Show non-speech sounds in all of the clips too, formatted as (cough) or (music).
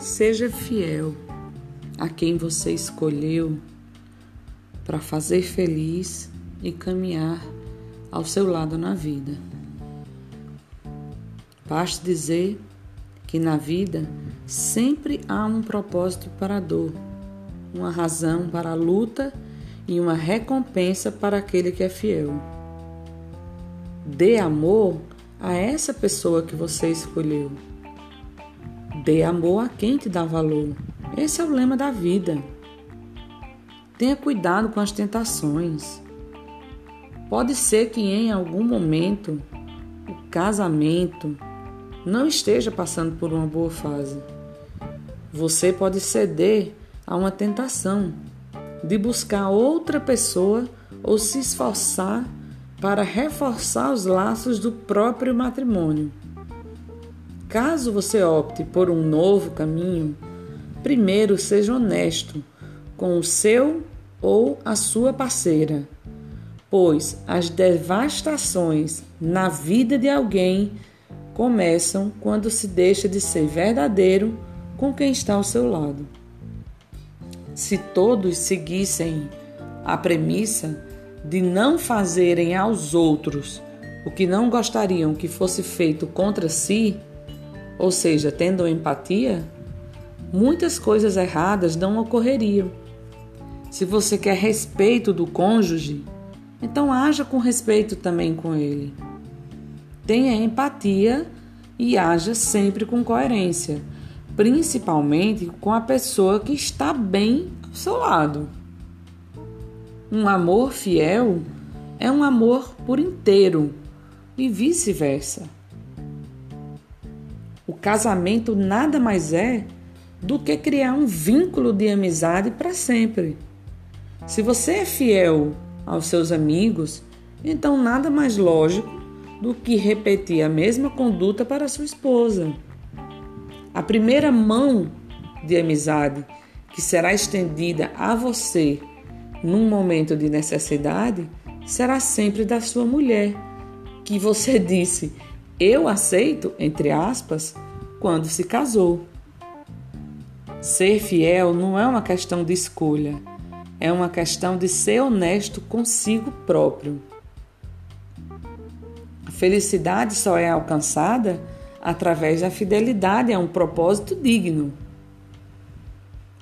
Seja fiel a quem você escolheu para fazer feliz e caminhar ao seu lado na vida. Basta dizer que na vida sempre há um propósito para a dor, uma razão para a luta e uma recompensa para aquele que é fiel. Dê amor a essa pessoa que você escolheu. Dê amor a quem te dá valor. Esse é o lema da vida. Tenha cuidado com as tentações. Pode ser que em algum momento o casamento não esteja passando por uma boa fase. Você pode ceder a uma tentação de buscar outra pessoa ou se esforçar para reforçar os laços do próprio matrimônio. Caso você opte por um novo caminho, primeiro seja honesto com o seu ou a sua parceira, pois as devastações na vida de alguém começam quando se deixa de ser verdadeiro com quem está ao seu lado. Se todos seguissem a premissa de não fazerem aos outros o que não gostariam que fosse feito contra si, ou seja, tendo empatia, muitas coisas erradas não ocorreriam. Se você quer respeito do cônjuge, então haja com respeito também com ele. Tenha empatia e haja sempre com coerência, principalmente com a pessoa que está bem ao seu lado. Um amor fiel é um amor por inteiro e vice-versa. O casamento nada mais é do que criar um vínculo de amizade para sempre. Se você é fiel aos seus amigos, então nada mais lógico do que repetir a mesma conduta para sua esposa. A primeira mão de amizade que será estendida a você num momento de necessidade será sempre da sua mulher, que você (laughs) disse eu aceito, entre aspas, quando se casou. Ser fiel não é uma questão de escolha, é uma questão de ser honesto consigo próprio. A felicidade só é alcançada através da fidelidade a um propósito digno.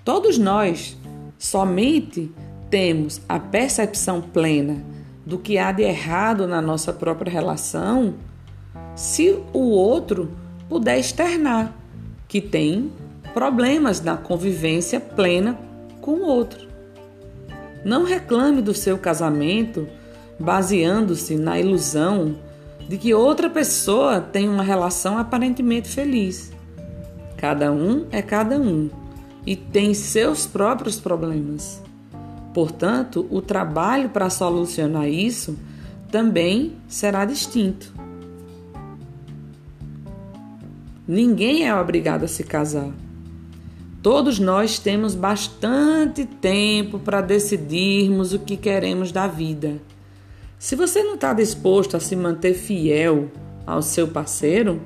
Todos nós somente temos a percepção plena do que há de errado na nossa própria relação se o outro puder externar que tem problemas na convivência plena com o outro. Não reclame do seu casamento baseando-se na ilusão de que outra pessoa tem uma relação aparentemente feliz. Cada um é cada um e tem seus próprios problemas. Portanto, o trabalho para solucionar isso também será distinto. Ninguém é obrigado a se casar. Todos nós temos bastante tempo para decidirmos o que queremos da vida. Se você não está disposto a se manter fiel ao seu parceiro,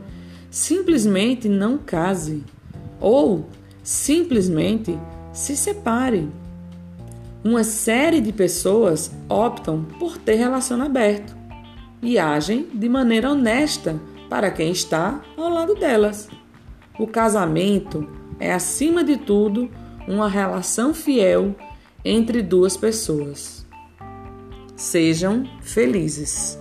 simplesmente não case ou simplesmente se separe. Uma série de pessoas optam por ter relação aberto e agem de maneira honesta para quem está ao lado delas. O casamento é, acima de tudo, uma relação fiel entre duas pessoas. Sejam felizes.